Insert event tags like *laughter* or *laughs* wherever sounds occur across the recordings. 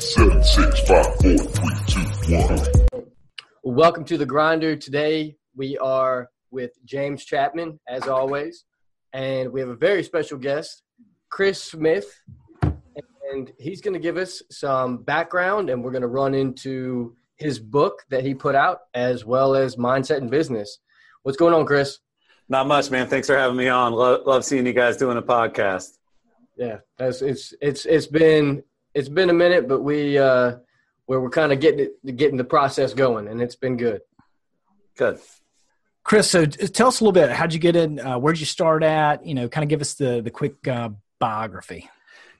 Seven, six, five, four, three, two, one. Welcome to the Grinder. Today we are with James Chapman, as always, and we have a very special guest, Chris Smith, and he's going to give us some background, and we're going to run into his book that he put out, as well as mindset and business. What's going on, Chris? Not much, man. Thanks for having me on. Love, love seeing you guys doing a podcast. Yeah, it's it's it's it's been it's been a minute, but we uh, where we're kind of getting it, getting the process going, and it's been good. Good. Chris, so tell us a little bit. How'd you get in? Uh, where'd you start at? You know, kind of give us the the quick uh, biography.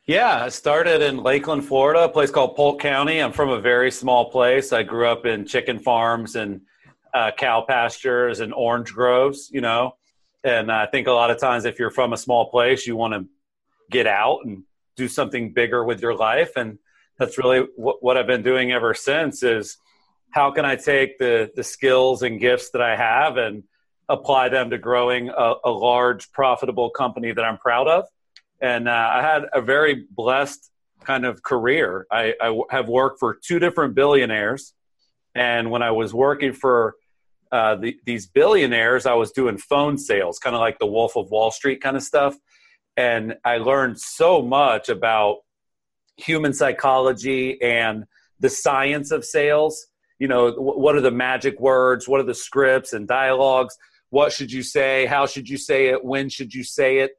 Yeah, I started in Lakeland, Florida, a place called Polk County. I'm from a very small place. I grew up in chicken farms and uh, cow pastures and orange groves, you know. And I think a lot of times, if you're from a small place, you want to get out and do something bigger with your life. And that's really what, what I've been doing ever since is how can I take the, the skills and gifts that I have and apply them to growing a, a large, profitable company that I'm proud of and uh, I had a very blessed kind of career. I, I, have worked for two different billionaires, and when I was working for uh, the, these billionaires, I was doing phone sales, kind of like the Wolf of Wall Street kind of stuff, and I learned so much about human psychology and the science of sales. You know, what are the magic words? What are the scripts and dialogues? What should you say? How should you say it? When should you say it?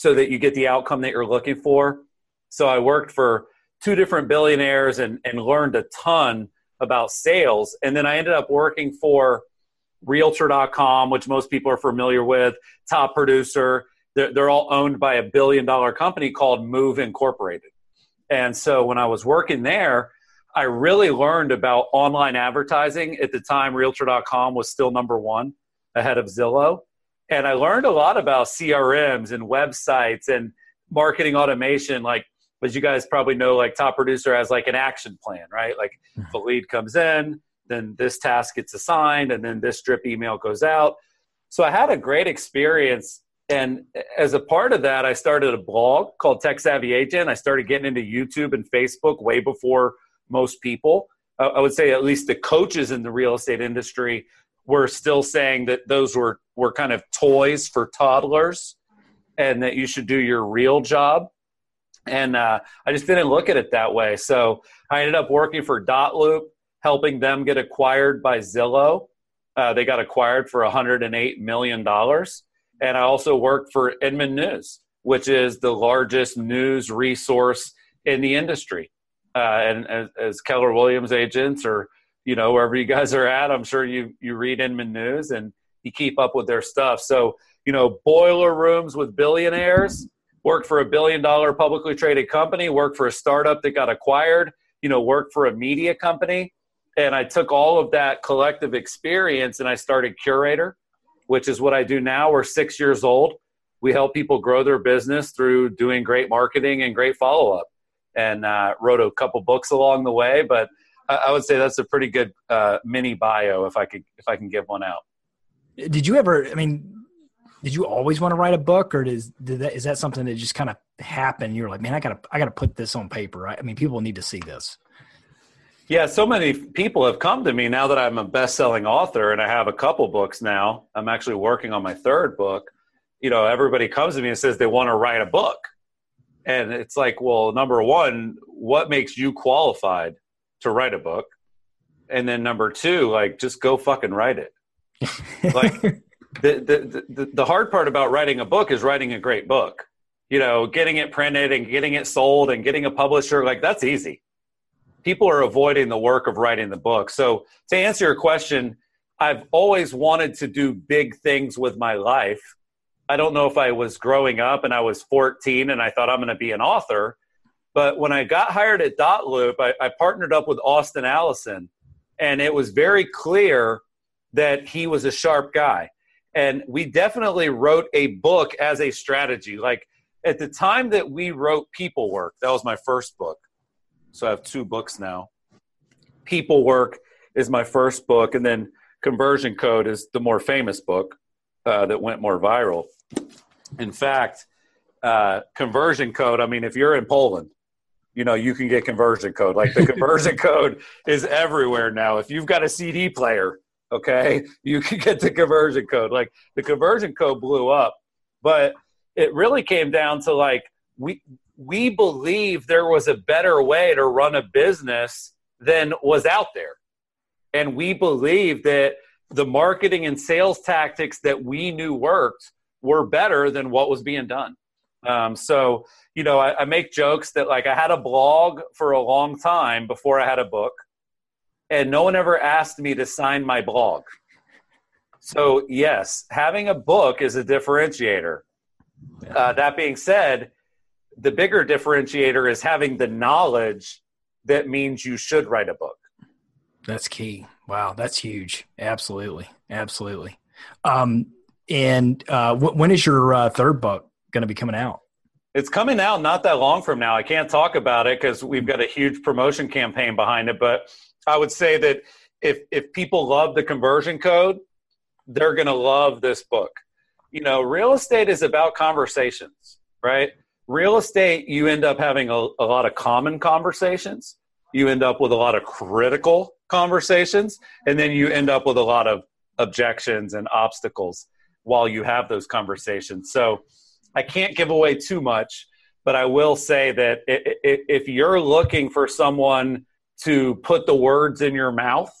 so that you get the outcome that you're looking for. So I worked for two different billionaires and, and learned a ton about sales. And then I ended up working for Realtor.com, which most people are familiar with, top producer. They're, they're all owned by a billion dollar company called Move Incorporated. And so when I was working there, I really learned about online advertising. At the time, Realtor.com was still number one ahead of Zillow. And I learned a lot about CRMs and websites and marketing automation. Like, as you guys probably know, like Top Producer has like an action plan, right? Like, mm-hmm. if a lead comes in, then this task gets assigned, and then this drip email goes out. So I had a great experience. And as a part of that, I started a blog called Tech Savvy Agent. I started getting into YouTube and Facebook way before most people. I would say at least the coaches in the real estate industry were still saying that those were were kind of toys for toddlers and that you should do your real job and uh, i just didn't look at it that way so i ended up working for dotloop helping them get acquired by zillow uh, they got acquired for 108 million dollars and i also worked for inman news which is the largest news resource in the industry. Uh, and as, as keller williams agents or you know wherever you guys are at i'm sure you you read inman news and you keep up with their stuff. So you know boiler rooms with billionaires worked for a billion dollar publicly traded company worked for a startup that got acquired you know worked for a media company. And i took all of that collective experience and i started Curaytor which is what i do now we're six years old we help people grow their business through doing great marketing and great follow-up and uh, wrote a couple books along the way but I would say that's a pretty good uh, mini bio if I could if I can give one out. Did you ever? I mean, did you always want to write a book, or did that is that something that just kind of happened? You're like, man, I gotta I gotta put this on paper. Right? I mean, people need to see this. Yeah, so many people have come to me now that I'm a best-selling author and I have a couple books now. I'm actually working on my third book. You know, everybody comes to me and says they want to write a book. And it's like, well, number one, what makes you qualified to write a book and then number two like just go fucking write it *laughs* like the, the, the, the hard part about writing a book is writing a great book you know getting it printed and getting it sold and getting a publisher like that's easy people are avoiding the work of writing the book so to answer your question i've always wanted to do big things with my life i don't know if i was growing up and i was 14 and i thought i'm going to be an author but when I got hired at Dotloop, I, I partnered up with Austin Allison, and it was very clear that he was a sharp guy. And we definitely wrote a book as a strategy. Like at the time that we wrote People Work, that was my first book. So I have two books now. People Work is my first book, and then Conversion Code is the more famous book uh, that went more viral. In fact, uh, Conversion Code, I mean, if you're in Poland you know, you can get conversion code. Like the conversion *laughs* code is everywhere now. If you've got a CD player, okay, you can get the conversion code. Like the conversion code blew up, but it really came down to like we we believe there was a better way to run a business than was out there. And we believe that the marketing and sales tactics that we knew worked were better than what was being done. Um, so, you know, I, I make jokes that like I had a blog for a long time before I had a book, and no one ever asked me to sign my blog. So, yes, having a book is a differentiator. Uh, that being said, the bigger differentiator is having the knowledge that means you should write a book. That's key. Wow, that's huge. Absolutely, absolutely. Um, and uh, w- when is your uh, third book going to be coming out? It's coming out not that long from now. I can't talk about it because we've got a huge promotion campaign behind it. But I would say that if if people love the conversion code, they're going to love this book. You know, real estate is about conversations, right? Real estate, you end up having a, a lot of common conversations. You end up with a lot of critical conversations, and then you end up with a lot of objections and obstacles while you have those conversations. So I can't give away too much, but I will say that if you're looking for someone to put the words in your mouth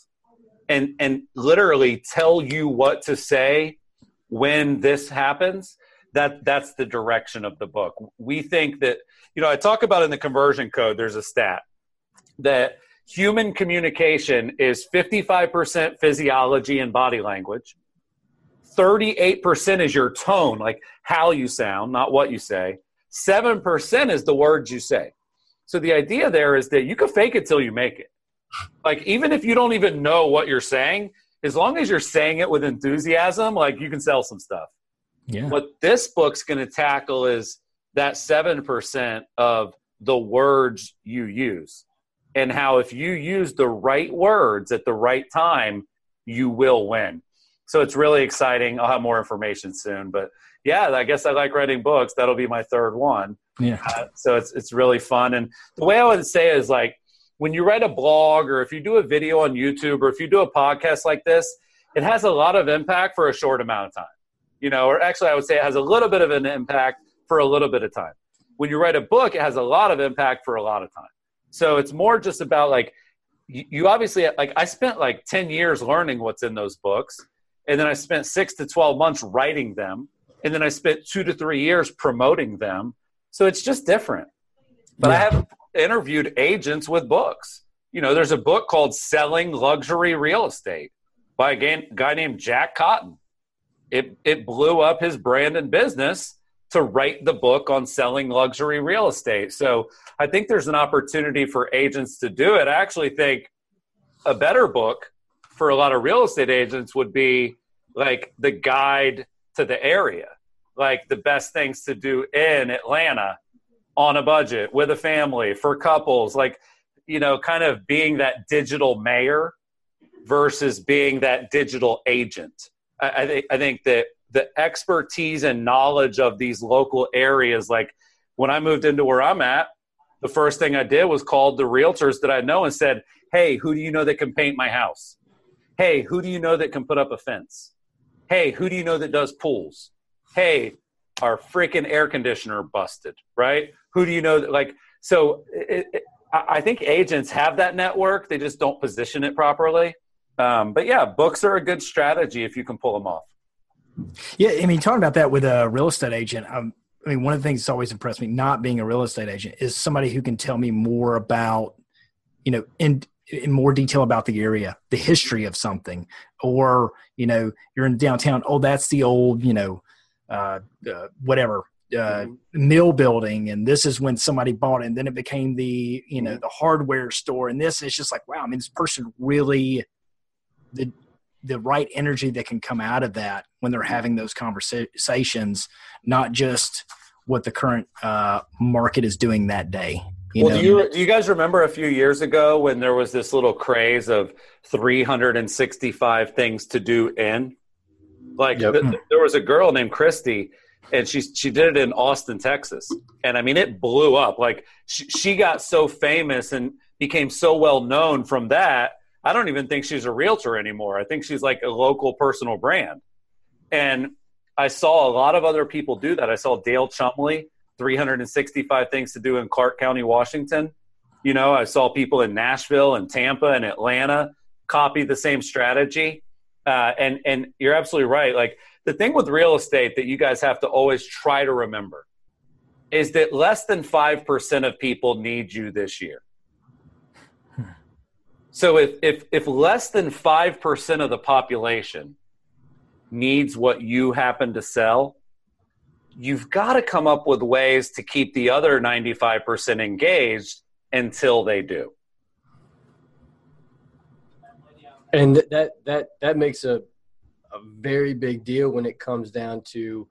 and and literally tell you what to say when this happens, that that's the direction of the book. We think that you know I talk about in the conversion code. There's a stat that human communication is 55% physiology and body language 38% is your tone, like how you sound, not what you say. 7% is the words you say. So the idea there is that you can fake it till you make it. Like even if you don't even know what you're saying, as long as you're saying it with enthusiasm, like you can sell some stuff. Yeah. What this book's going to tackle is that 7% of the words you use and how if you use the right words at the right time, you will win so it's really exciting. I'll have more information soon, but yeah, I guess I like writing books. That'll be my third one. Yeah. Uh, so it's it's really fun. And the way I would say is like when you write a blog or if you do a video on YouTube or if you do a podcast like this, it has a lot of impact for a short amount of time. You know, or actually I would say it has a little bit of an impact for a little bit of time. When you write a book, it has a lot of impact for a lot of time. So it's more just about like you obviously like I spent like 10 years learning what's in those books and then I spent six to 12 months writing them. And then I spent two to three years promoting them. So it's just different. But yeah. I have interviewed agents with books. You know, there's a book called Selling Luxury Real Estate by a guy named Jack Cotton. It, it blew up his brand and business to write the book on selling luxury real estate. So I think there's an opportunity for agents to do it. I actually think a better book for a lot of real estate agents would be like the guide to the area, like the best things to do in Atlanta on a budget with a family for couples, like, you know, kind of being that digital mayor versus being that digital agent. I, think I think that the expertise and knowledge of these local areas, like when I moved into where I'm at, the first thing I did was called the realtors that I know and said, Hey, who do you know that can paint my house? Hey, who do you know that can put up a fence? Hey, who do you know that does pools? Hey, our freaking air conditioner busted, right? Who do you know that, like, so it, it, I think agents have that network. They just don't position it properly. Um, but yeah, books are a good strategy if you can pull them off. Yeah, I mean, talking about that with a real estate agent, um, I mean, one of the things that's always impressed me, not being a real estate agent, is somebody who can tell me more about, you know, in in more detail about the area, the history of something, or you know, you're in downtown. Oh, that's the old, you know, uh, uh, whatever uh, mm-hmm. mill building, and this is when somebody bought it, and then it became the you know mm-hmm. the hardware store, and this is just like wow. I mean, this person really the the right energy that can come out of that when they're having those conversations, not just what the current uh, market is doing that day. You well, know? do you do you guys remember a few years ago when there was this little craze of 365 things to do in? Like yep. th- there was a girl named Christy and she she did it in Austin, Texas, and I mean it blew up. Like she, she got so famous and became so well known from that. I don't even think she's a realtor anymore. I think she's like a local personal brand. And I saw a lot of other people do that. I saw Dale Chumbley, 365 things to do in Clark County, Washington. You know, I saw people in Nashville and Tampa and Atlanta copy the same strategy. Uh, and and you're absolutely right. Like the thing with real estate that you guys have to always try to remember is that less than 5% of people need you this year. So if, if, if less than 5% of the population needs what you happen to sell, you've got to come up with ways to keep the other 95% engaged until they do. And that that that makes a a very big deal when it comes down to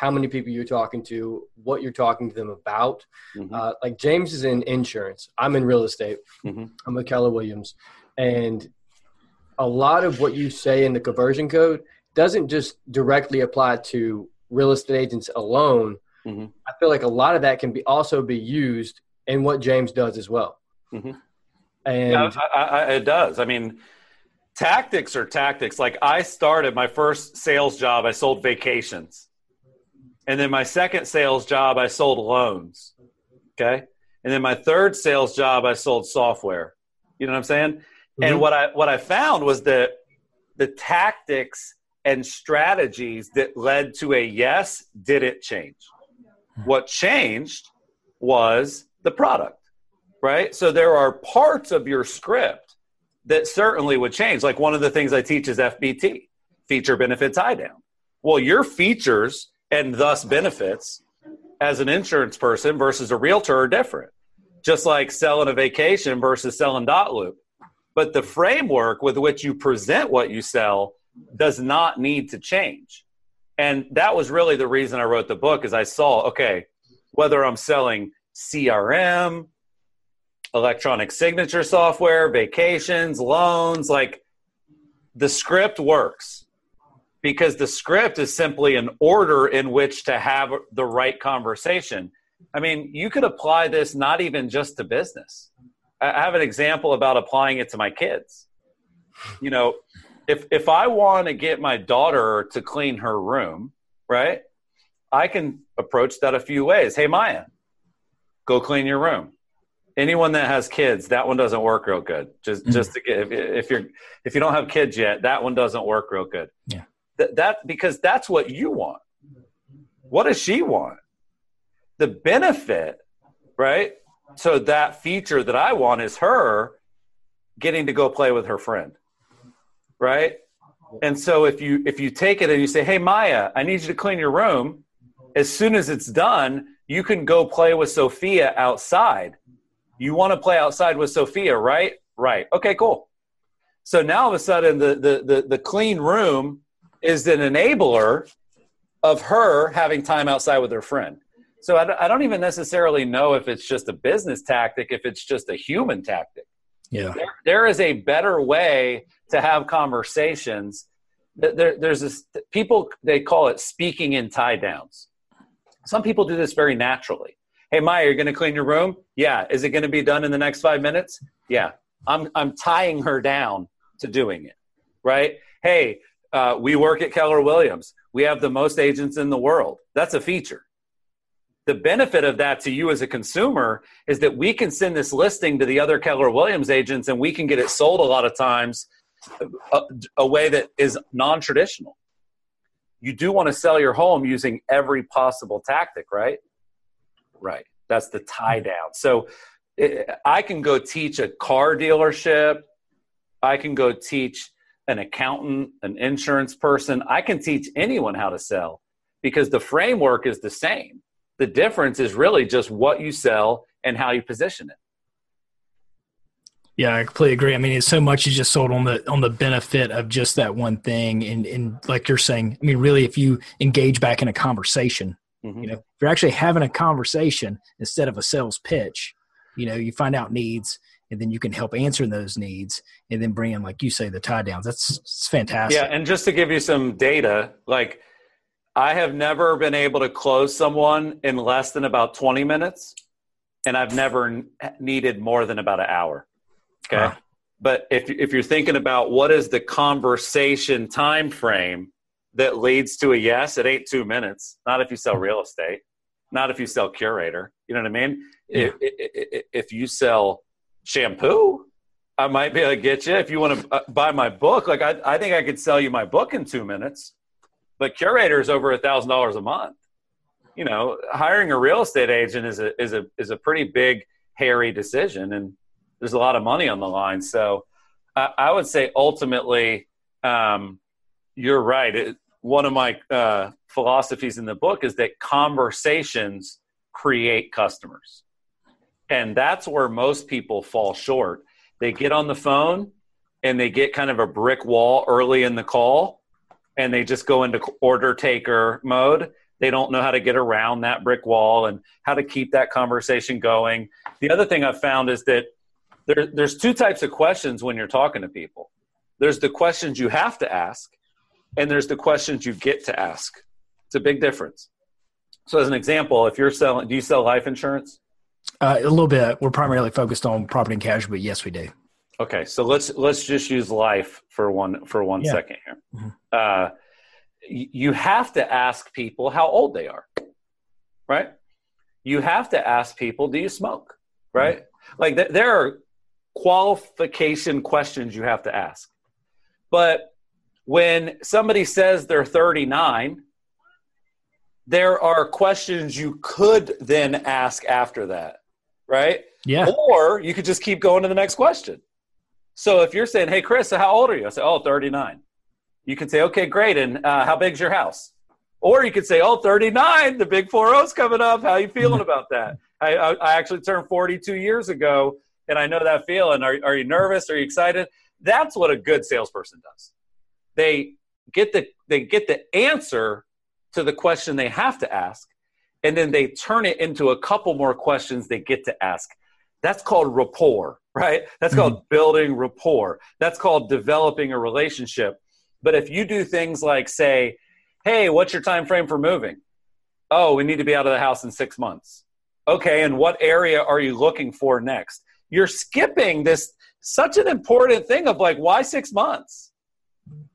how many people you're talking to, what you're talking to them about. Mm-hmm. Uh, like James is in insurance. I'm in real estate. Mm-hmm. I'm with Keller Williams, and a lot of what you say in the conversion code doesn't just directly apply to real estate agents alone. Mm-hmm. I feel like a lot of that can be also be used in what James does as well. Mm-hmm. And yeah, I, I, it does. I mean, tactics are tactics. Like I started my first sales job, I sold vacations. And then my second sales job, I sold loans. Okay. And then my third sales job, I sold software. You know what I'm saying? Mm-hmm. And what I what I found was that the tactics and strategies that led to a yes didn't change. What changed was the product, right? So there are parts of your script that certainly would change. Like one of the things I teach is FBT, feature benefit tie down. Well, your features and thus benefits as an insurance person versus a realtor are different. Just like selling a vacation versus selling Dotloop. But the framework with which you present what you sell does not need to change. And that was really the reason I wrote the book is I saw, okay, whether I'm selling CRM, electronic signature software, vacations, loans, like the script works because the script is simply an order in which to have the right conversation. I mean, you could apply this not even just to business. I have an example about applying it to my kids. You know, if if I want to get my daughter to clean her room, right? I can approach that a few ways. Hey Maya, go clean your room anyone that has kids, that one doesn't work real good. Just mm-hmm. just to get if, if, you're if you don't have kids yet, that one doesn't work real good. Yeah. Th- that because that's what you want. What does she want? The benefit, right? So that feature that I want is her getting to go play with her friend. Right? And so if you if you take it and you say, "Hey Maya, I need you to clean your room," as soon as it's done, you can go play with Sophia outside you want to play outside with Sophia, right? Right. Okay, cool. So now all of a sudden the, the, the, the clean room is an enabler of her having time outside with her friend. So I, I don't even necessarily know if it's just a business tactic, if it's just a human tactic. Yeah. There, there is a better way to have conversations. There, there's this, people, they call it speaking in tie downs. Some people do this very naturally. Hey, Maya, you're going to clean your room? Yeah. Is it going to be done in the next five minutes? Yeah. I'm, I'm tying her down to doing it, right? Hey, uh, we work at Keller Williams. We have the most agents in the world. That's a feature. The benefit of that to you as a consumer is that we can send this listing to the other Keller Williams agents and we can get it sold a lot of times a, uh, a way that is non traditional. You do want to sell your home using every possible tactic, right? Right. That's the tie down. So it, I can go teach a car dealership. I can go teach an accountant, an insurance person. I can teach anyone how to sell because the framework is the same. The difference is really just what you sell and how you position it. Yeah, I completely agree. I mean, it's so much is just sold on the on the benefit of just that one thing, and and like you're saying, I mean, really, if you engage back in a conversation, Mm-hmm. You know, if you're actually having a conversation instead of a sales pitch, you know, you find out needs and then you can help answer those needs and then bring in, like you say, the tie downs. That's, fantastic. Yeah. And just to give you some data, like I have never been able to close someone in less than about 20 minutes, and I've never needed more than about an hour. Okay. Wow. But if, if you're thinking about what is the conversation time frame that leads to a yes, it ain't two minutes. Not if you sell real estate, not if you sell Curaytor. You know what I mean? Yeah. If, if, if you sell shampoo, I might be able to get you. If you want to uh, buy my book, like I, I think I could sell you my book in two minutes. But Curaytor is over a thousand dollars a month. You know, hiring a real estate agent is a is a is a pretty big, hairy decision, and there's a lot of money on the line. So, I, I would say ultimately, um, you're right. It, one of my uh, philosophies in the book is that conversations create customers. And that's where most people fall short. They get on the phone and they get kind of a brick wall early in the call and they just go into order taker mode. They don't know how to get around that brick wall and how to keep that conversation going. The other thing I've found is that there, there's two types of questions when you're talking to people there's the questions you have to ask, and there's the questions you get to ask. It's a big difference. So, as an example, if you're selling, do you sell life insurance? Uh, a little bit. We're primarily focused on property and casualty, but yes, we do. Okay, so let's let's just use life for one for one Yeah. second here. Mhm. Uh, you have to ask people how old they are, right? You have to ask people, do you smoke, right? Like th- there are qualification questions you have to ask. But when somebody says they're 39, there are questions you could then ask after that, right? Yeah. Or you could just keep going to the next question. So if you're saying, hey, Chris, how old are you? I say, oh, 39. You can say, okay, great. And uh, how big's your house? Or you could say, oh, 39, the big 4-0's coming up. How you feeling about that? I, I, I actually turned 42 years ago, and I know that feeling. Are, are you nervous? Are you excited? That's what a good salesperson does. They get the they get the answer to the question they have to ask, and then they turn it into a couple more questions they get to ask. That's called rapport, right? That's called mm-hmm. building rapport. That's called developing a relationship. But if you do things like say, "Hey, what's your time frame for moving?" Oh, we need to be out of the house in 6 months. Okay, and what area are you looking for next? You're skipping this such an important thing of like why 6 months?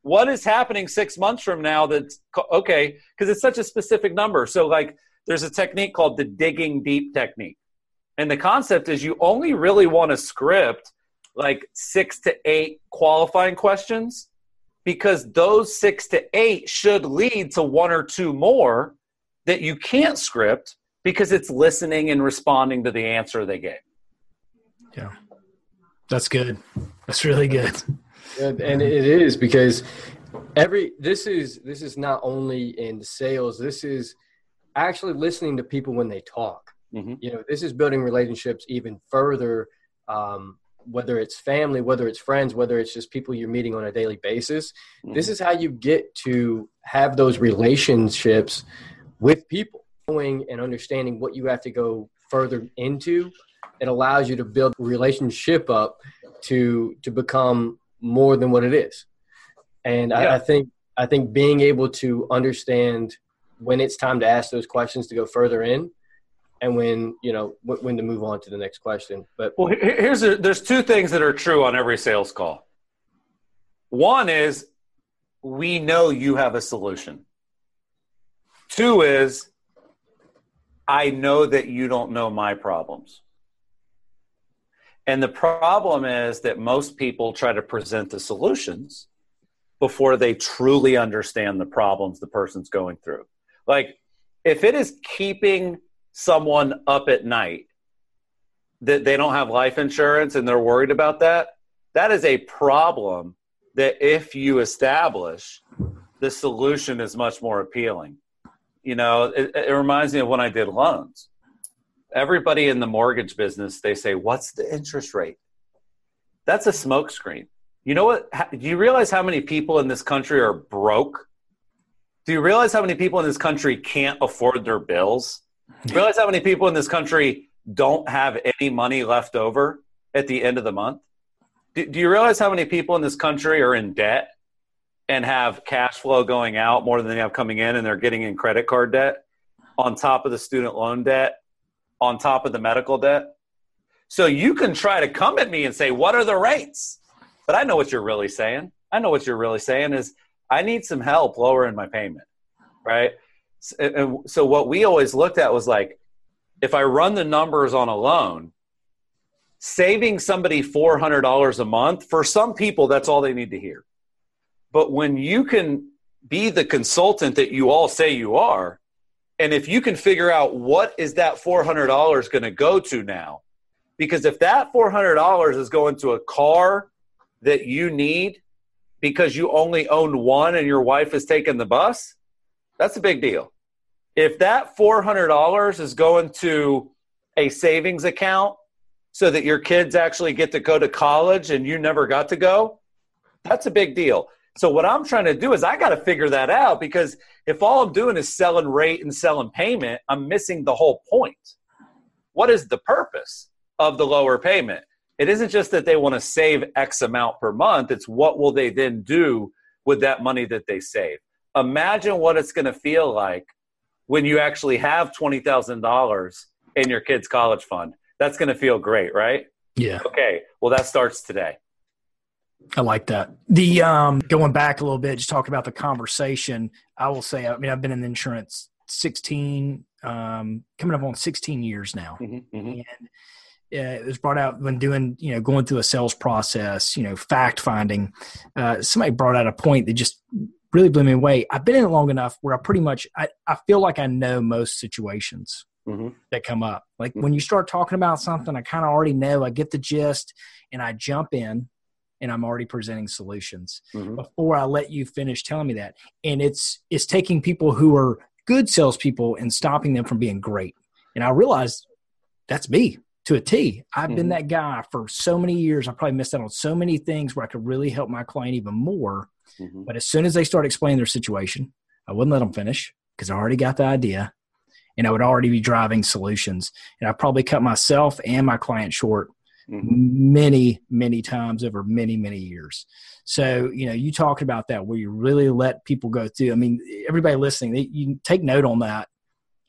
What is happening 6 months from now that's okay, because it's such a specific number. So like there's a technique called the digging deep technique. And the concept is you only really want to script like six to eight qualifying questions because those six to eight should lead to one or two more that you can't script because it's listening and responding to the answer they gave. Yeah. That's good. That's really good. And, and it is because every this is this is not only in sales. This is actually listening to people when they talk. Mhm. You know, this is building relationships even further. Um, whether it's family, whether it's friends, whether it's just people you're meeting on a daily basis. This is how you get to have those relationships with people, knowing and understanding what you have to go further into. It allows you to build a relationship up to to become more than what it is. And Yeah. I, I think I think being able to understand when it's time to ask those questions to go further in, and when you know when, to move on to the next question. But Well, here's a, there's two things that are true on every sales call. One is we know you have a solution. Two is I know that you don't know my problems. And the problem is that most people try to present the solutions before they truly understand the problems the person's going through. Like, if it is keeping someone up at night that they don't have life insurance and they're worried about that, that is a problem that if you establish, the solution is much more appealing. You know, it, it reminds me of when I did loans. Everybody in the mortgage business, they say, What's the interest rate? That's a smokescreen. You know what? Do you realize how many people in this country are broke? Do you realize how many people in this country can't afford their bills? Do you realize how many people in this country don't have any money left over at the end of the month? Do, do you realize how many people in this country are in debt? and have cash flow going out more than they have coming in and they're getting in credit card debt on top of the student loan debt on top of the medical debt so you can try to come at me and say what are the rates but i know what you're really saying i know what you're really saying is i need some help lowering my payment right? And so what we always looked at was like if i run the numbers on a loan saving somebody $400 a month for some people that's all they need to hear. But when you can be the consultant that you all say you are, and if you can figure out what is that $400 going to go to now, because if that $400 is going to a car that you need because you only own one and your wife is taking the bus, that's a big deal. If that $400 is going to a savings account so that your kids actually get to go to college and you never got to go, that's a big deal. So what I'm trying to do is I got to figure that out because if all I'm doing is selling rate and selling payment, I'm missing the whole point. What is the purpose of the lower payment? It isn't just that they want to save X amount per month, it's what will they then do with that money that they save. Imagine what it's going to feel like when you actually have $20,000 in your kid's college fund. That's going to feel great, right? Yeah. Okay. Well, that starts today. I like that. The um, going back a little bit, just talk about the conversation. I will say, I mean, I've been in insurance 16, um, coming up on 16 years now. Mm-hmm, mm-hmm. And uh, it was brought out when doing, you know, going through a sales process, you know, fact finding. Uh, somebody brought out a point that just really blew me away. I've been in it long enough where I pretty much, I, I feel like I know most situations mm-hmm. that come up. Like Mm-hmm. when you start talking about something, I kind of already know, I get the gist and I jump in and I'm already presenting solutions Mhm. before I let you finish telling me that. And it's it's taking people who are good salespeople and stopping them from being great. And I realized that's me to a T. I've been Mhm. that guy for so many years. I probably missed out on so many things where I could really help my client even more. Mhm. But as soon as they start explaining their situation, I wouldn't let them finish because I already got the idea and I would already be driving solutions. And I probably cut myself and my client short Mhm. many, many times over many, many years. So, you know, you talked about that where you really let people go through. I mean, everybody listening, you take note on that,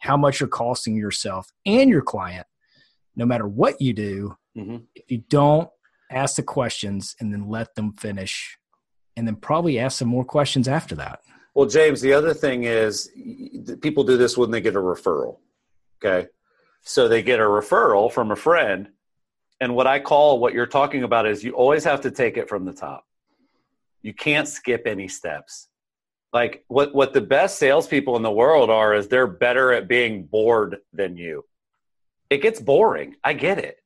how much you're costing yourself and your client, no matter what you do. Mhm. If you don't ask the questions and then let them finish, and then probably ask some more questions after that. Well, James, the other thing is people do this when they get a referral. Okay. So they get a referral from a friend. And what I call what you're talking about is you always have to take it from the top. You can't skip any steps. Like what, what the best salespeople in the world are is they're better at being bored than you. It gets boring. I get it.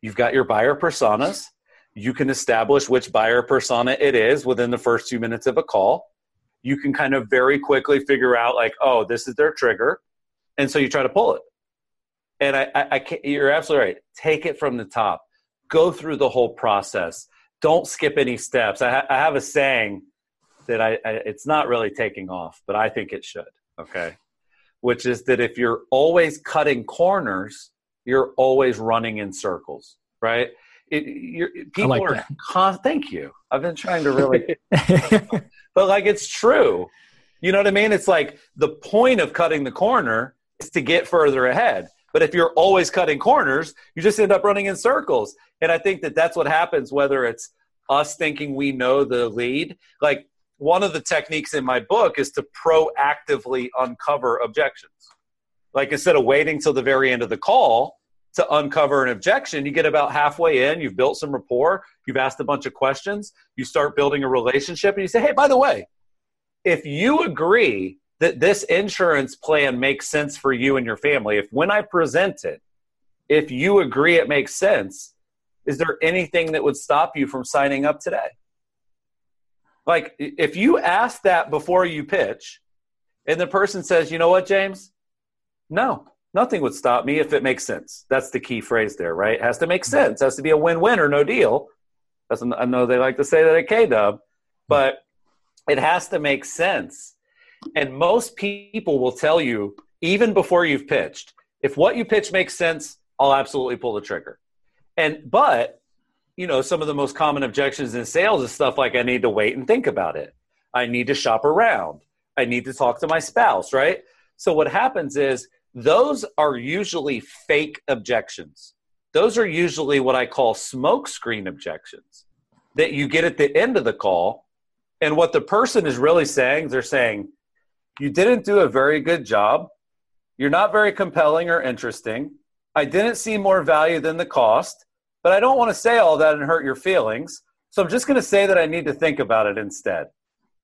You've got your buyer personas. You can establish which buyer persona it is within the first two minutes of a call. You can kind of very quickly figure out like oh this is their trigger. And so you try to pull it. And i, I, I can't, you're absolutely right. Take it from the top. Go through the whole process. Don't skip any steps. I, ha- I have a saying that I, I it's not really taking off but i think it should okay? Which is that if you're always cutting corners you're always running in circles right it, you're, people like are con- thank you i've been trying to really *laughs* but like it's true. You know what I mean? It's like the point of cutting the corner is to get further ahead. But if you're always cutting corners, you just end up running in circles. And I think that that's what happens whether it's us thinking we know the lead. Like one of the techniques in my book is to proactively uncover objections. Like instead of waiting till the very end of the call to uncover an objection, you get about halfway in, you've built some rapport, you've asked a bunch of questions, you start building a relationship, and you say, hey, by the way, if you agree that this insurance plan makes sense for you and your family, if when I present it, if you agree it makes sense, is there anything that would stop you from signing up today? Like, if you ask that before you pitch, and the person says, you know what, James? No, nothing would stop me if it makes sense. That's the key phrase there, right? It has to make sense. It has to be a win win or no deal. That's, I know they like to say that at K Dub, but it has to make sense. And most people will tell you, even before you've pitched, if what you pitch makes sense, I'll absolutely pull the trigger. And, but, you know, some of the most common objections in sales is stuff like, I need to wait and think about it. I need to shop around. I need to talk to my spouse, right? So what happens is those are usually fake objections. Those are usually what I call smokescreen objections that you get at the end of the call. And what the person is really saying, is they're saying, You didn't do a very good job. You're not very compelling or interesting. I didn't see more value than the cost, but I don't want to say all that and hurt your feelings. So I'm just going to say that I need to think about it instead.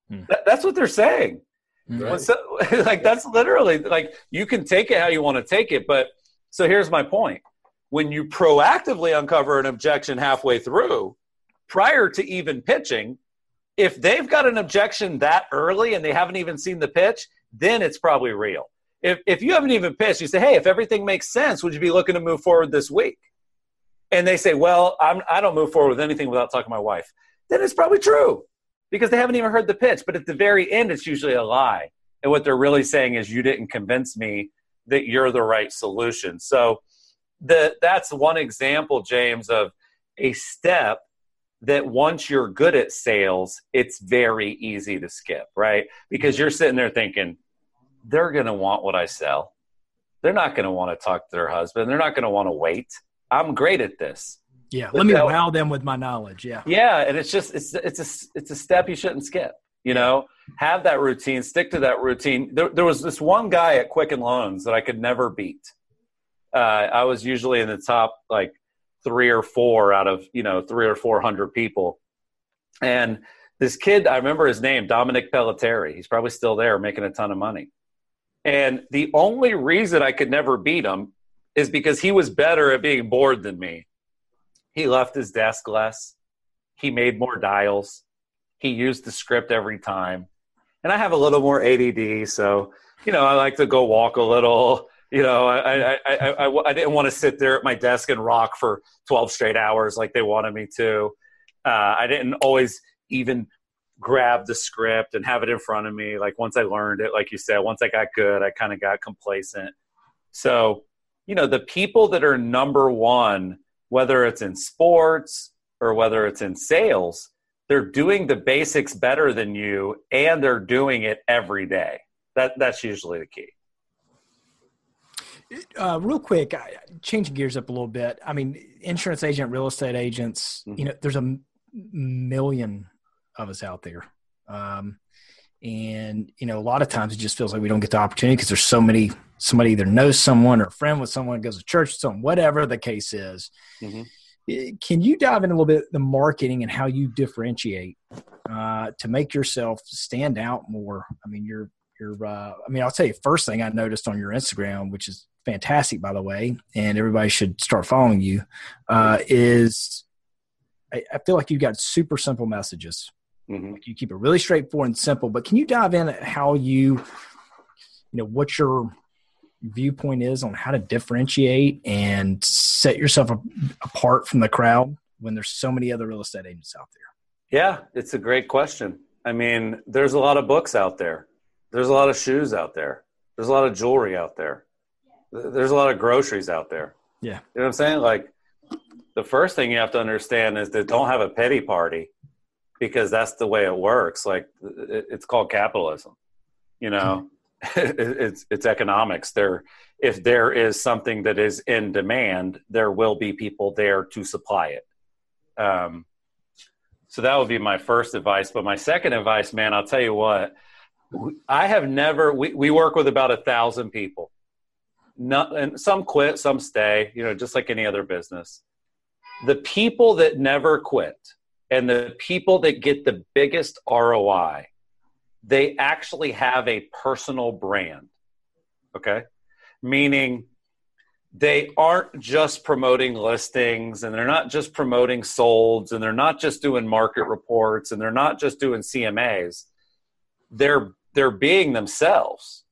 Hmm. That, that's what they're saying. Right. So, *laughs* like that's literally like you can take it how you want to take it, but so here's my point. When you proactively uncover an objection halfway through, prior to even pitching, if they've got an objection that early and they haven't even seen the pitch, then it's probably real. If, if you haven't even pitched, you say, hey, if everything makes sense, would you be looking to move forward this week? And they say, well, I'm, I don't move forward with anything without talking to my wife. Then it's probably true because they haven't even heard the pitch. But at the very end, it's usually a lie. And what they're really saying is, you didn't convince me that you're the right solution. So the, that's one example, James, of a step that once you're good at sales, it's very easy to skip, right? Because you're sitting there thinking, they're going to want what I sell. They're not going to want to talk to their husband. They're not going to want to wait. I'm great at this. Yeah, let me wow them with my knowledge. Yeah. Yeah, and it's just it's it's a it's a step you shouldn't skip. You know, have that routine, stick to that routine. There, there was this one guy at Quicken Loans that I could never beat. Uh, I was usually in the top like three or four out of you know three or four hundred people, and this kid I remember his name Dominic Pelletieri. He's probably still there making a ton of money. And the only reason I could never beat him is because he was better at being bored than me. He left his desk less. He made more dials. He used the script every time. And I have a little more ADD, so you know I like to go walk a little. You know, I I, I, I, I didn't want to sit there at my desk and rock for 12 straight hours like they wanted me to. Uh, I didn't always even grab the script and have it in front of me. Like once I learned it, like you said, once I got good, I kind of got complacent. So, you know, the people that are number one whether it's in sports or whether it's in sales, they're doing the basics better than you and they're doing it every day. That that's usually the key. Uh, real quick, changing gears up a little bit. I mean, insurance agent, real estate agents. Mm-hmm. You know, there's a million of us out there, um, and you know, a lot of times it just feels like we don't get the opportunity because there's so many somebody either knows someone or a friend with someone goes to church with someone, whatever the case is. Mm-hmm. Can you dive in a little bit the marketing and how you differentiate uh, to make yourself stand out more? I mean, you're you're. Uh, I mean, I'll tell you first thing I noticed on your Instagram, which is fantastic by the way, and everybody should start following you. Uh, is I, I feel like you've got super simple messages. Mm-hmm. Like you keep it really straightforward and simple. But can you dive in at how you, you know, what your viewpoint is on how to differentiate and set yourself apart from the crowd when there's so many other real estate agents out there? Yeah, it's a great question. I mean, there's a lot of books out there. There's a lot of shoes out there. There's a lot of jewelry out there. There's a lot of groceries out there. Yeah. You know what I'm saying? Like the first thing you have to understand is that don't have a petty party because that's the way it works. Like it's called capitalism. You know, mm-hmm. *laughs* it's it's economics. There, if there is something that is in demand, there will be people there to supply it. Um, so that would be my first advice. But my second advice, man, I'll tell you what, I have never. We we work with about a thousand people. Not, and some quit, some stay. You know, just like any other business. The people that never quit and the people that get the biggest ROI they actually have a personal brand. Okay. Meaning they aren't just promoting listings and they're not just promoting solds and they're not just doing market reports and they're not just doing CMAs. They're they're being themselves.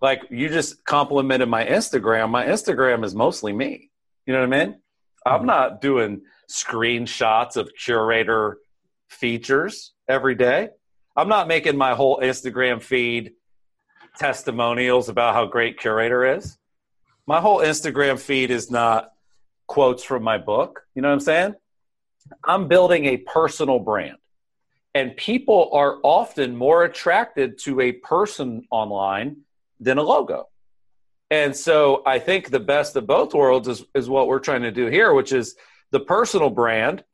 Like you just complimented my Instagram. My Instagram is mostly me. You know what I mean? I'm mm-hmm. not doing screenshots of Curaytor features every day. I'm not making my whole Instagram feed testimonials about how great Curaytor is. My whole Instagram feed is not quotes from my book. You know what I'm saying? I'm building a personal brand. And people are often more attracted to a person online than a logo. And so I think the best of both worlds is, is what we're trying to do here, which is the personal brand,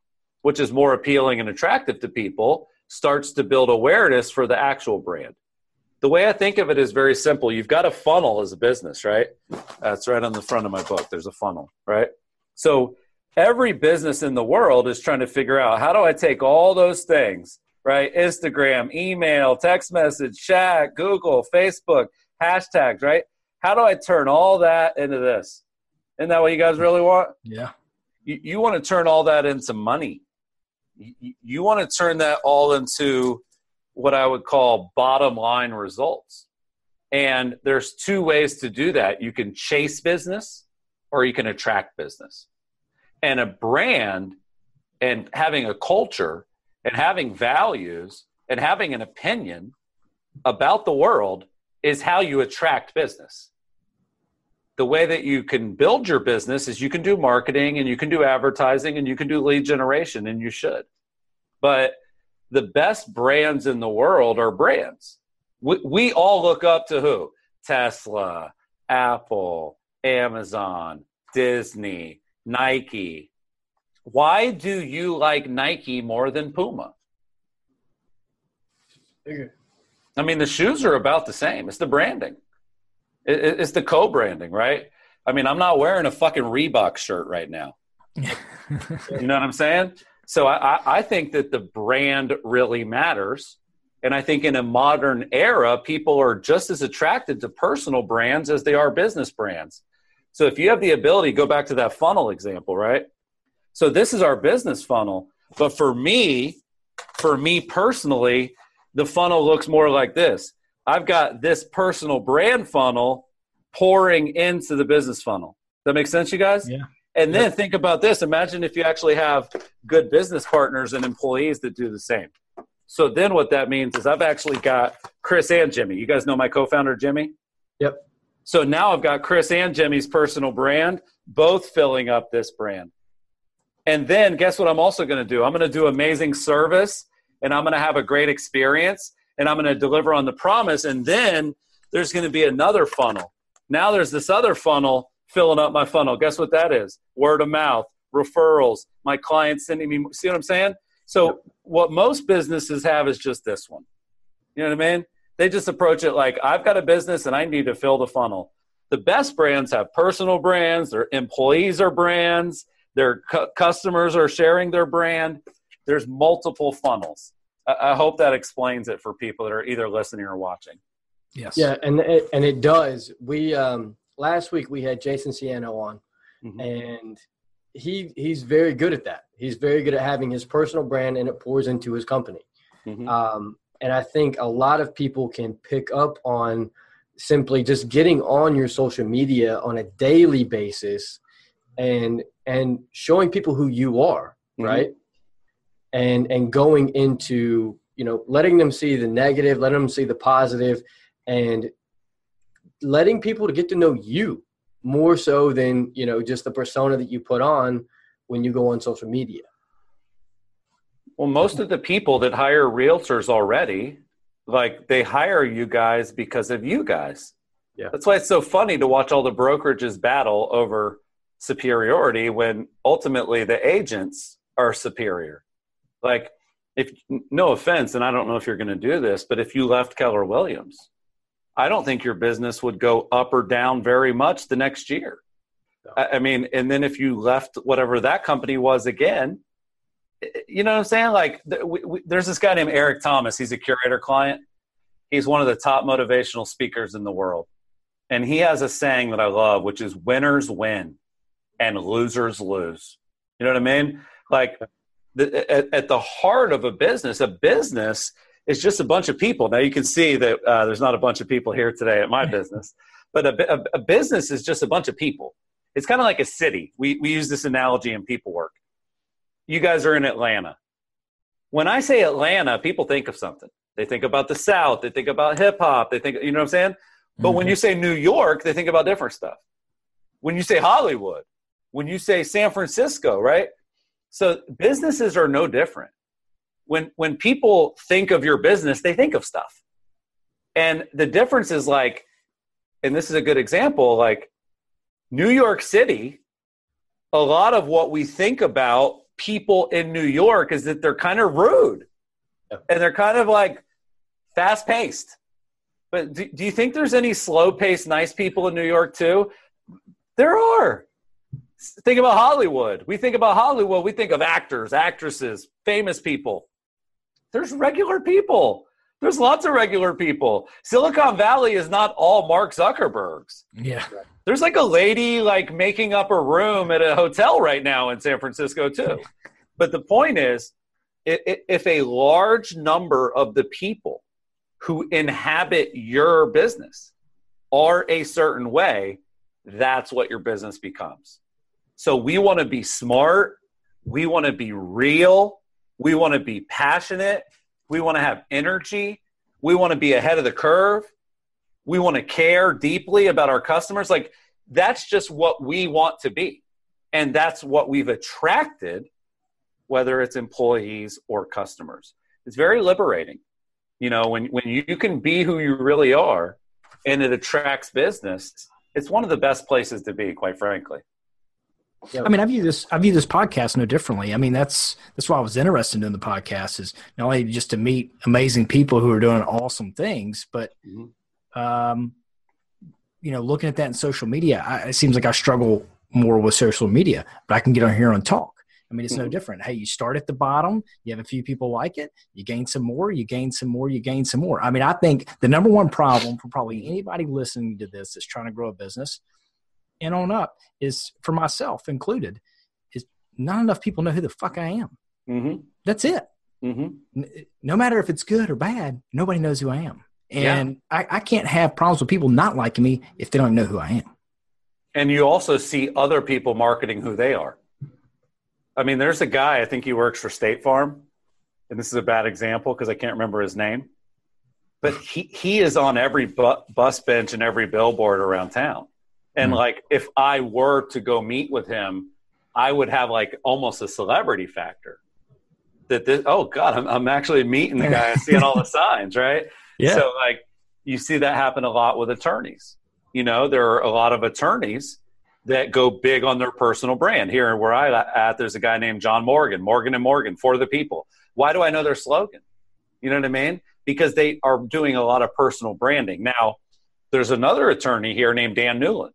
which is more appealing and attractive to people, starts to build awareness for the actual brand. The way I think of it is very simple. You've got a funnel as a business, right? That's right on the front of my book. There's a funnel, right? So every business in the world is trying to figure out how do I take all those things, right? Instagram, email, text message, chat, Google, Facebook, hashtags, right? How do I turn all that into this? Isn't that what you guys really want? Yeah. You, you want to turn all that into money. You, want to turn that all into what I would call bottom line results. And there's two ways to do that. You can chase business or you can attract business. And a brand and having a culture and having values and having an opinion about the world is how you attract business. The way that you can build your business is you can do marketing and you can do advertising and you can do lead generation, and you should. But the best brands in the world are brands. We, we all look up to who? Tesla, Apple, Amazon, Disney, Nike. Why do you like Nike more than Puma? I mean, the shoes are about the same. It's the branding. It's the co-branding, right? I mean, I'm not wearing a fucking Reebok shirt right now. you know what I'm saying? So I, I think that the brand really matters. And I think in a modern era, people are just as attracted to personal brands as they are business brands. So if you have the ability, go back to that funnel example, right? So this is our business funnel. But for me, for me personally, the funnel looks more like this. I've got this personal brand funnel pouring into the business funnel. That makes sense, you guys? Yeah. And then think about this. Imagine if you actually have good business partners and employees that do the same. So then what that means is I've actually got Chris and Jimmy. You guys know my co-founder Jimmy? Yep. So now I've got Chris and Jimmy's personal brand both filling up this brand. And then guess what I'm also going to do? I'm going to do amazing service and I'm going to have a great experience and I'm going to deliver on the promise. And then there's going to be another funnel. Now there's this other funnel filling up my funnel. Guess what that is? Word of mouth, referrals, my clients sending me. See what I'm saying? So what most businesses have is just this one. You know what I mean? They just approach it like I've got a business and I need to fill the funnel. The best brands have personal brands. Their employees are brands. Their cu- customers are sharing their brand there's multiple funnels. I, I hope that explains it for people that are either listening or watching. Yes. Yeah, and it, and it does. We um, last week we had Jason Ciano on, mm-hmm. and he he's very good at that. He's very good at having his personal brand, and it pours into his company. Mm-hmm. Um, and I think a lot of people can pick up on simply just getting on your social media on a daily basis, and and showing people who you are, mm-hmm. right? And and going into you know letting them see the negative letting them see the positive and letting people to get to know you more so than you know just the persona that you put on when you go on social media. Well most of the people that hire realtors already like they hire you guys because of you guys. Yeah. That's why it's so funny to watch all the brokerages battle over superiority when ultimately the agents are superior like, if no offense, and I don't know if you're going to do this, but if you left Keller Williams, I don't think your business would go up or down very much the next year. I mean, and then if you left whatever that company was again, you know what I'm saying? Like, we, we, there's this guy named Eric Thomas. He's a Curaytor client. He's one of the top motivational speakers in the world. And he has a saying that I love, which is winners win and losers lose. You know what I mean? Like, the, at, at, the heart of a business, a business is just a bunch of people. Now you can see that uh, there's not a bunch of people here today at my *laughs* business, but a, a, a business is just a bunch of people. It's kind of like a city. We, we use this analogy in people work. You guys are in Atlanta. When I say Atlanta, people think of something. They think about the South. They think about hip hop. They think, you know what I'm saying? But mm-hmm. when you say New York, they think about different stuff. When you say Hollywood, when you say San Francisco, right? So businesses are no different. when when people think of your business, they think of stuff. And the difference is like, and this is a good example, like New York City, a lot of what we think about people in New York is that they're kind of rude Yeah. and they're kind of like fast paced. But do, do you think there's any slow paced, nice people in New York too? There are. Think about Hollywood. We think about Hollywood, we think of actors, actresses, famous people. There's regular people. There's lots of regular people. Silicon Valley is not all Mark Zuckerbergs. Yeah. There's like a lady like making up a room at a hotel right now in San Francisco too. But the point is, if a large number of the people who inhabit your business are a certain way, that's what your business becomes. So we want to be smart. We want to be real. We want to be passionate. We want to have energy. We want to be ahead of the curve. We want to care deeply about our customers. Like that's just what we want to be. And that's what we've attracted, whether it's employees or customers. It's very liberating. You know, when, when you can be who you really are and it attracts business, it's one of the best places to be, quite frankly. I mean, I view this. I view this podcast no differently. I mean, that's that's why I was interested in the podcast is not only just to meet amazing people who are doing awesome things, but Mhm. um, you know, looking at that in social media, I, it seems like I struggle more with social media, but I can get on here and talk. I mean, it's no Mhm. different. Hey, you start at the bottom, you have a few people like it, you gain some more, you gain some more, you gain some more. I mean, I think the number one problem for probably anybody listening to this that's trying to grow a business and on up is for myself included, is not enough people know who the fuck I am. Mm-hmm. That's it. Mm-hmm. No matter if it's good or bad, nobody knows who I am. Yeah. And I, I can't have problems with people not liking me if they don't know who I am. And you also see other people marketing who they are. I mean, there's a guy, I think he works for State Farm, and this is a bad example because I can't remember his name, but he, he is on every bu- bus bench and every billboard around town. And Mhm. like, if I were to go meet with him, I would have like almost a celebrity factor. That this, oh God, I'm, I'm actually meeting the guy and seeing all the *laughs* signs, right? Yeah. So like you see that happen a lot with attorneys. You know, there are a lot of attorneys that go big on their personal brand. Here where I at, there's a guy named John Morgan, Morgan and Morgan for the people. Why do I know their slogan? You know what I mean? Because they are doing a lot of personal branding. Now, there's another attorney here named Dan Newlin,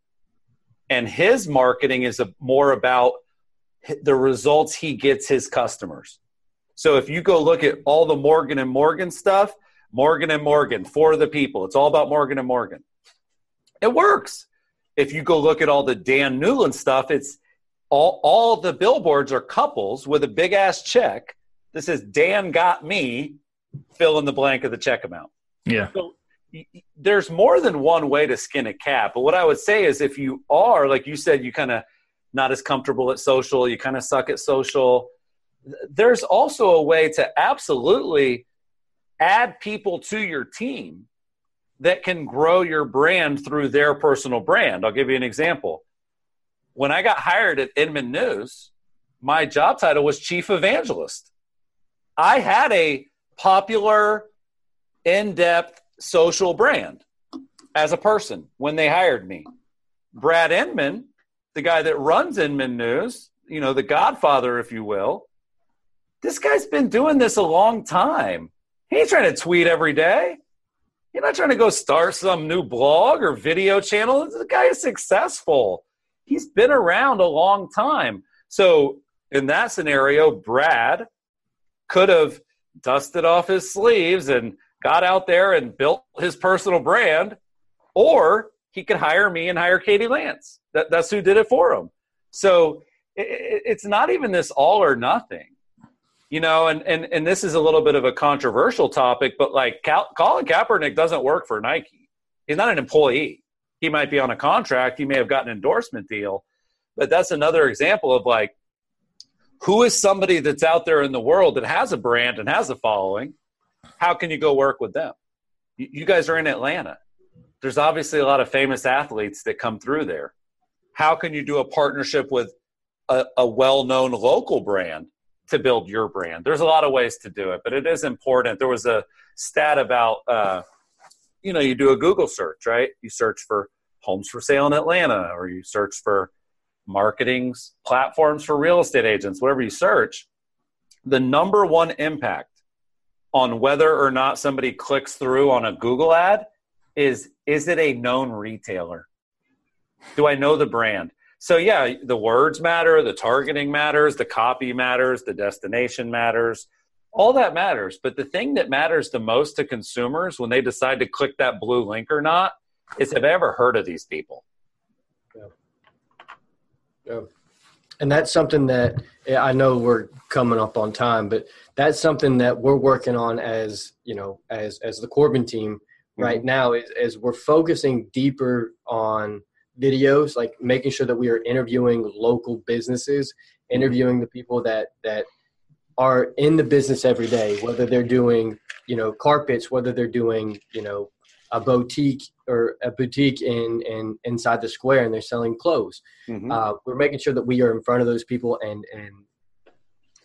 and his marketing is a, more about the results he gets his customers. So if you go look at all the Morgan and Morgan stuff, Morgan and Morgan for the people. It's all about Morgan and Morgan. It works. If you go look at all the Dan Newlin stuff, it's all all the billboards are couples with a big ass check. This is Dan got me, fill in the blank of the check amount. Yeah. So y- y- there's more than one way to skin a cat. But what I would say is if you are, like you said, you kind of not as comfortable at social, you kind of suck at social. There's also a way to absolutely add people to your team that can grow your brand through their personal brand. I'll give you an example. When I got hired at Inman News, my job title was chief evangelist. I had a popular, in depth social brand as a person when they hired me. Brad Inman, the guy that runs Inman News, you know, the godfather, if you will, this guy's been doing this a long time. He ain't trying to tweet every day. You're not trying to go start some new blog or video channel. The guy is successful. He's been around a long time. So, in that scenario, Brad could have dusted off his sleeves and got out there and built his personal brand, or he could hire me and hire Katie Lance. That, that's who did it for him. So, it, it- it's not even this all or nothing you know, and, and, and this is a little bit of a controversial topic, but like Cal- Colin Kaepernick doesn't work for Nike. He's not an employee. He might be on a contract. He may have gotten an endorsement deal, but that's another example of like, who is somebody that's out there in the world that has a brand and has a following? How can you go work with them? You, guys are in Atlanta. There's obviously a lot of famous athletes that come through there. How can you do a partnership with a, a well known local brand to build your brand. There's a lot of ways to do it, but it is important. There was a stat about, uh, you know, you do a Google search, right? You search for homes for sale in Atlanta, or you search for marketing platforms for real estate agents, whatever you search. The number one impact on whether or not somebody clicks through on a Google ad is is it a known retailer? Do I know the brand? So yeah, the words matter, the targeting matters, the copy matters, the destination matters. All that matters, but the thing that matters the most to consumers when they decide to click that blue link or not is have they ever heard of these people? Yeah. Yeah. And that's something that I know we're coming up on time, but that's something that we're working on as you know as as the Corbin team right mm-hmm. now is, is we're focusing deeper on videos like making sure that we are interviewing local businesses interviewing the people that that are in the business every day whether they're doing you know carpets whether they're doing you know a boutique or a boutique in, in inside the square and they're selling clothes mm-hmm. uh, we're making sure that we are in front of those people and and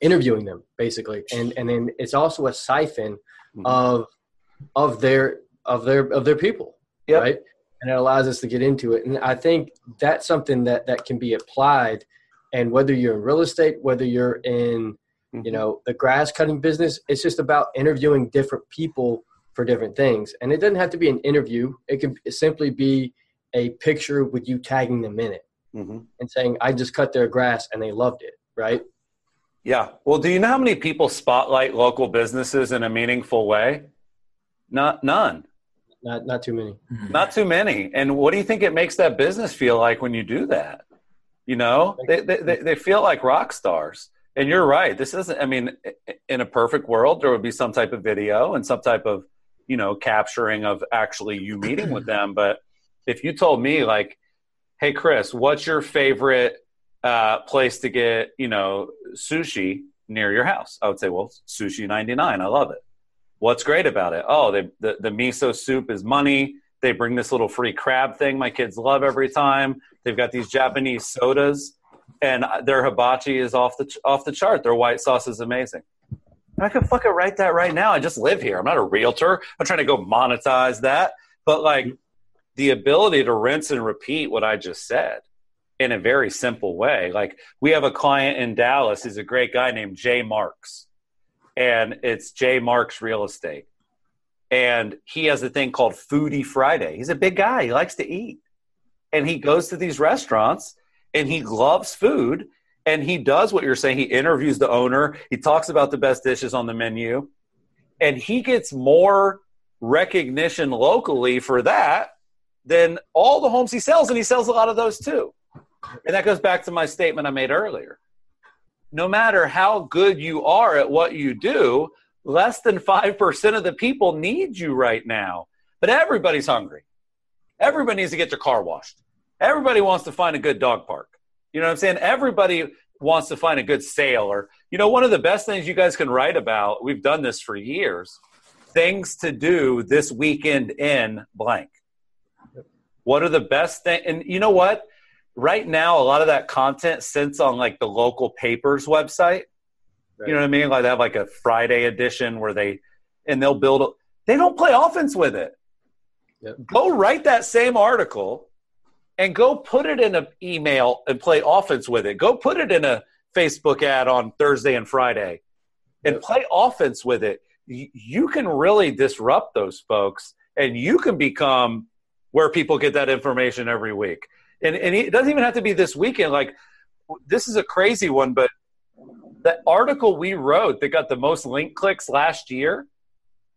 interviewing them basically and and then it's also a siphon mm-hmm. of of their of their of their people yep. right and it allows us to get into it and i think that's something that that can be applied and whether you're in real estate whether you're in mm-hmm. you know the grass cutting business it's just about interviewing different people for different things and it doesn't have to be an interview it can simply be a picture with you tagging them in it mm-hmm. and saying i just cut their grass and they loved it right yeah. Well, do you know how many people spotlight local businesses in a meaningful way? Not none. Not not too many. Mm-hmm. Not too many. And what do you think it makes that business feel like when you do that? You know, they they, they feel like rock stars. And you're right. This isn't. I mean, in a perfect world, there would be some type of video and some type of you know capturing of actually you meeting with them. But if you told me like, "Hey, Chris, what's your favorite uh, place to get you know sushi near your house? I would say well sushi 99 i love it. What's great about it? Oh they, the, the miso soup is money. They bring this little free crab thing my kids love every time. They've got these japanese sodas and their hibachi is off the off the chart. Their white sauce is amazing i could fucking write that right now i just live here i'm not a realtor i'm trying to go monetize that but like mm-hmm. the ability to rinse and repeat what i just said in a very simple way. Like we have a client in Dallas, he's a great guy named Jay Marks, and it's Jay Marks Real Estate. And he has a thing called Foodie Friday. He's a big guy, he likes to eat. And he goes to these restaurants and he loves food. And he does what you're saying. He interviews the owner, he talks about the best dishes on the menu, and he gets more recognition locally for that than all the homes he sells. And he sells a lot of those too. And that goes back to my statement I made earlier. No matter how good you are at what you do, less than 5% of the people need you right now. But everybody's hungry. Everybody needs to get their car washed. Everybody wants to find a good dog park. You know what I'm saying? Everybody wants to find a good sale or you know one of the best things you guys can write about we've done this for years things to do this weekend in blank what are the best things and you know what right now a lot of that content sits on like the local papers website right. you know what i mean like they have like a friday edition where they and they'll build a, they don't play offense with it yep. go write that same article and go put it in an email and play offense with it go put it in a facebook ad on thursday and friday and play offense with it you can really disrupt those folks and you can become where people get that information every week and, and it doesn't even have to be this weekend. Like, this is a crazy one, but the article we wrote that got the most link clicks last year,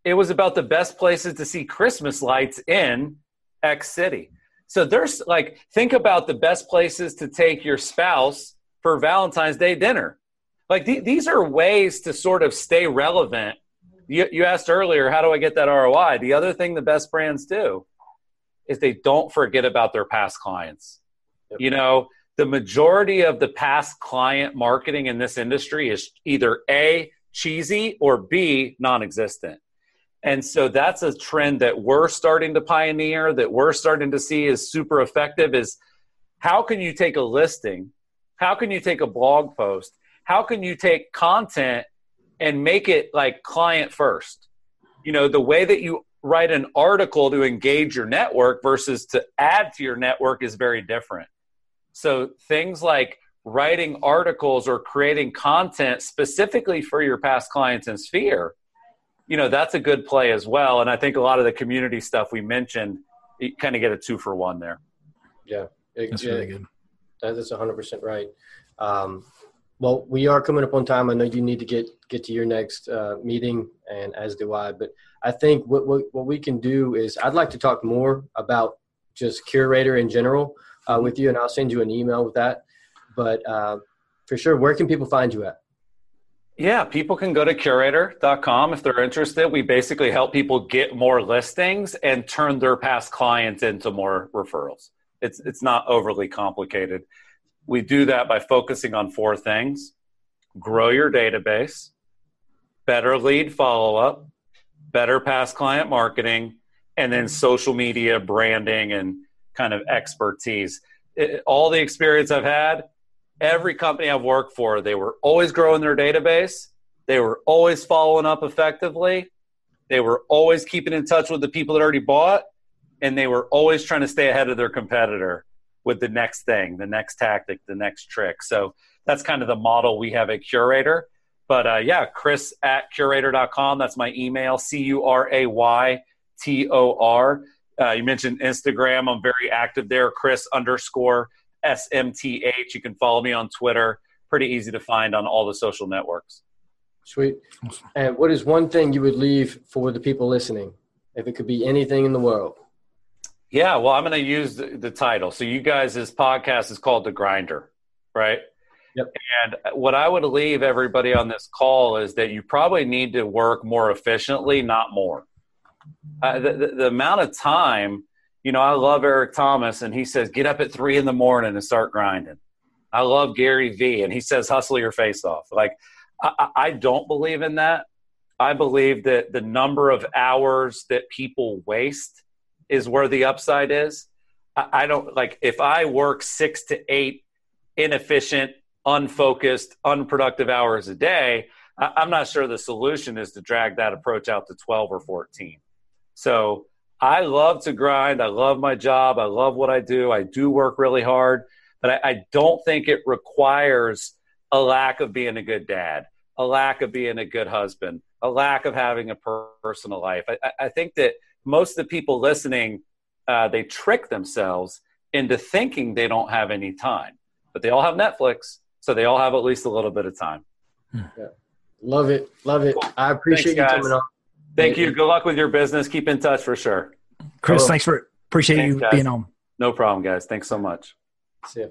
it was about the best places to see Christmas lights in X City. So there's like, think about the best places to take your spouse for Valentine's Day dinner. Like, th- these are ways to sort of stay relevant. You, you asked earlier, how do I get that ROI? The other thing the best brands do is they don't forget about their past clients. Yep. You know, the majority of the past client marketing in this industry is either A, cheesy, or B, non existent. And so that's a trend that we're starting to pioneer, that we're starting to see is super effective is how can you take a listing? How can you take a blog post? how can you take content and make it like client first? You know, the way that you write an article to engage your network versus to add to your network is very different. So things like writing articles or creating content specifically for your past clients and sphere, you know, that's a good play as well. And I think a lot of the community stuff we mentioned, you kind of get a two for one there. Yeah, it, That's yeah, really good. That is 100% right. Um, well, we are coming up on time. I know you need to get get to your next uh, meeting, and as do I. But I think what, what what we can do is I'd like to talk more about just Curaytor in general uh, with you, and I'll send you an email with that. But uh, for sure, where can people find you at? Yeah, people can go to curaytor.com if they're interested. We basically help people get more listings and turn their past clients into more referrals. It's it's not overly complicated. We do that by focusing on four things. Grow your database, better lead follow-up, better past client marketing, and then social media branding and kind of expertise. It, all the experience I've had, every company I've worked for, they were always growing their database. They were always following up effectively. They were always keeping in touch with the people that already bought. And they were always trying to stay ahead of their competitor with the next thing, the next tactic, the next trick. So that's kind of the model we have at Curaytor. But uh, yeah, Chris at curaytor.com. That's my email, C U R A Y T O R. Uh, you mentioned Instagram. I'm very active there, Chris underscore SMTH. You can follow me on Twitter. Pretty easy to find on all the social networks. Sweet. And what is one thing you would leave for the people listening, if it could be anything in the world? Yeah, well, I'm going to use the, the title. So, you guys, this podcast is called The Grinder, right? Yep. And what I would leave everybody on this call is that you probably need to work more efficiently, not more. Uh, the, the, the amount of time, you know, I love Eric Thomas, and he says, get up at three in the morning and start grinding. I love Gary Vee, and he says, hustle your face off. Like, I, I don't believe in that. I believe that the number of hours that people waste is where the upside is. I, I don't like if I work six to eight inefficient, unfocused, unproductive hours a day. I, I'm not sure the solution is to drag that approach out to 12 or 14. So I love to grind. I love my job. I love what I do. I do work really hard, but I, I don't think it requires a lack of being a good dad, a lack of being a good husband, a lack of having a per- personal life. I, I think that most of the people listening, uh, they trick themselves into thinking they don't have any time, but they all have Netflix, so they all have at least a little bit of time. Yeah, Love it. Love it. I appreciate Thanks, you guys. coming on. Thank you. Good luck with your business. Keep in touch for sure. Chris, Cool. thanks for appreciate Thanks, you guys. being on. No problem, guys. Thanks so much. See ya.